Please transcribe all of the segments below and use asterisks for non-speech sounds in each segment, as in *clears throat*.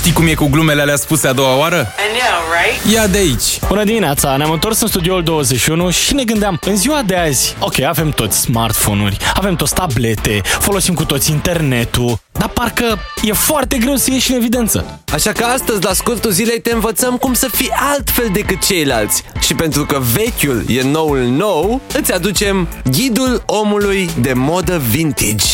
Știi cum e cu glumele alea spuse a doua oară? Ia de aici! Bună dimineața, ne-am întors în studioul 21 și ne gândeam, în ziua de azi, ok, avem toți smartphone-uri, avem toți tablete, folosim cu toți internetul, dar parcă e foarte greu să ieși în evidență. Așa că astăzi, la scurtul zilei, te învățăm cum să fii altfel decât ceilalți. Și pentru că vechiul e noul nou, îți aducem ghidul omului de modă vintage.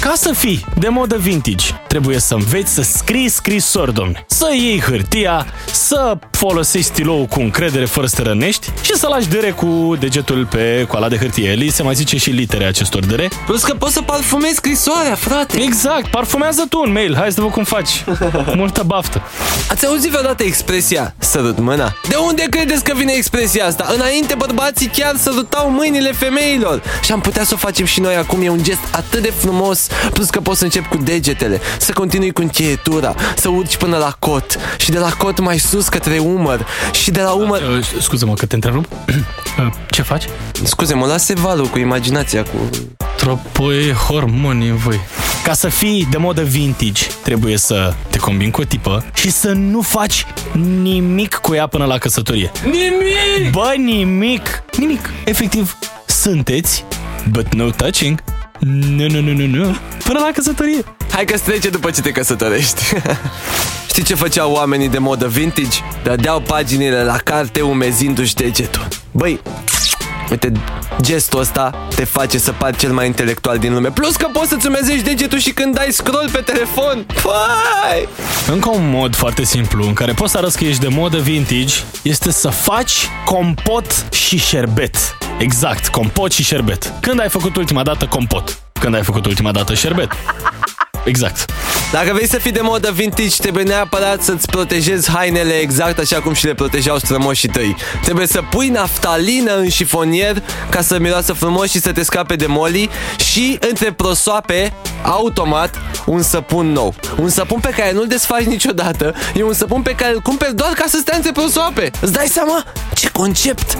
Ca să fii de modă vintage, trebuie să înveți să scrii scrisori, domne. Să iei hârtia, să folosești stilou cu încredere fără să te rănești și să lași dere cu degetul pe coala de hârtie. Li se mai zice și litere acestor dere. Plus că poți să parfumezi scrisoarea, frate. Exact, parfumează tu un mail, hai să văd cum faci. *laughs* Multă baftă. Ați auzit vreodată expresia sărut mâna? De unde credeți că vine expresia asta? Înainte bărbații chiar sărutau mâinile femeilor și am putea să o facem și noi acum. E un gest atât de frumos, plus că poți să începi cu degetele, să continui cu încheietura, să urci până la cot și de la cot mai sus către umăr și de la umăr... Uh, Scuze-mă că te întrerup. Uh, *clears throat* Ce faci? Scuze, mă lase valul cu imaginația, cu... Tropoi hormoni în voi. Ca să fii de modă vintage, trebuie să te combini cu o tipă și să nu faci nimic cu ea până la căsătorie. Nimic! Bă, nimic! Nimic. Efectiv, sunteți, but no touching. Nu, nu, nu, nu, nu. Până la căsătorie. Hai că trece după ce te căsătorești. *laughs* Știi ce făceau oamenii de modă vintage? Dădeau paginile la carte umezindu-și degetul. Băi, uite, gestul ăsta te face să pari cel mai intelectual din lume. Plus că poți să-ți umezești degetul și când dai scroll pe telefon. Păi! Încă un mod foarte simplu în care poți să arăți că ești de modă vintage este să faci compot și șerbet. Exact, compot și șerbet. Când ai făcut ultima dată compot? Când ai făcut ultima dată șerbet? Exact. Dacă vrei să fii de modă vintage, trebuie neapărat să-ți protejezi hainele exact așa cum și le protejau strămoșii tăi. Trebuie să pui naftalină în șifonier ca să miroasă frumos și să te scape de moli și între prosoape, automat, un săpun nou. Un săpun pe care nu-l desfaci niciodată, e un săpun pe care îl cumperi doar ca să stea între prosoape. Îți dai seama? Ce concept!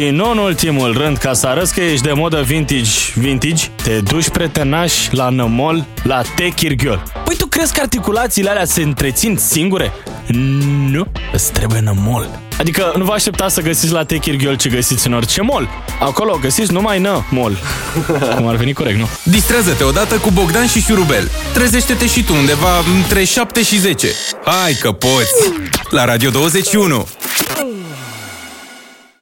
Și nu în ultimul rând, ca să arăți că ești de modă vintage, vintage, te duci pretenaș la nămol, la techirghiol. Păi tu crezi că articulațiile alea se întrețin singure? Nu, îți trebuie nămol. Adică nu vă așteptați să găsiți la techirghiol ce găsiți în orice mol. Acolo găsiți numai nă mol. *laughs* Cum ar veni corect, nu? Distrează-te odată cu Bogdan și Șurubel. Trezește-te și tu undeva între 7 și 10. Hai că poți! La Radio 21!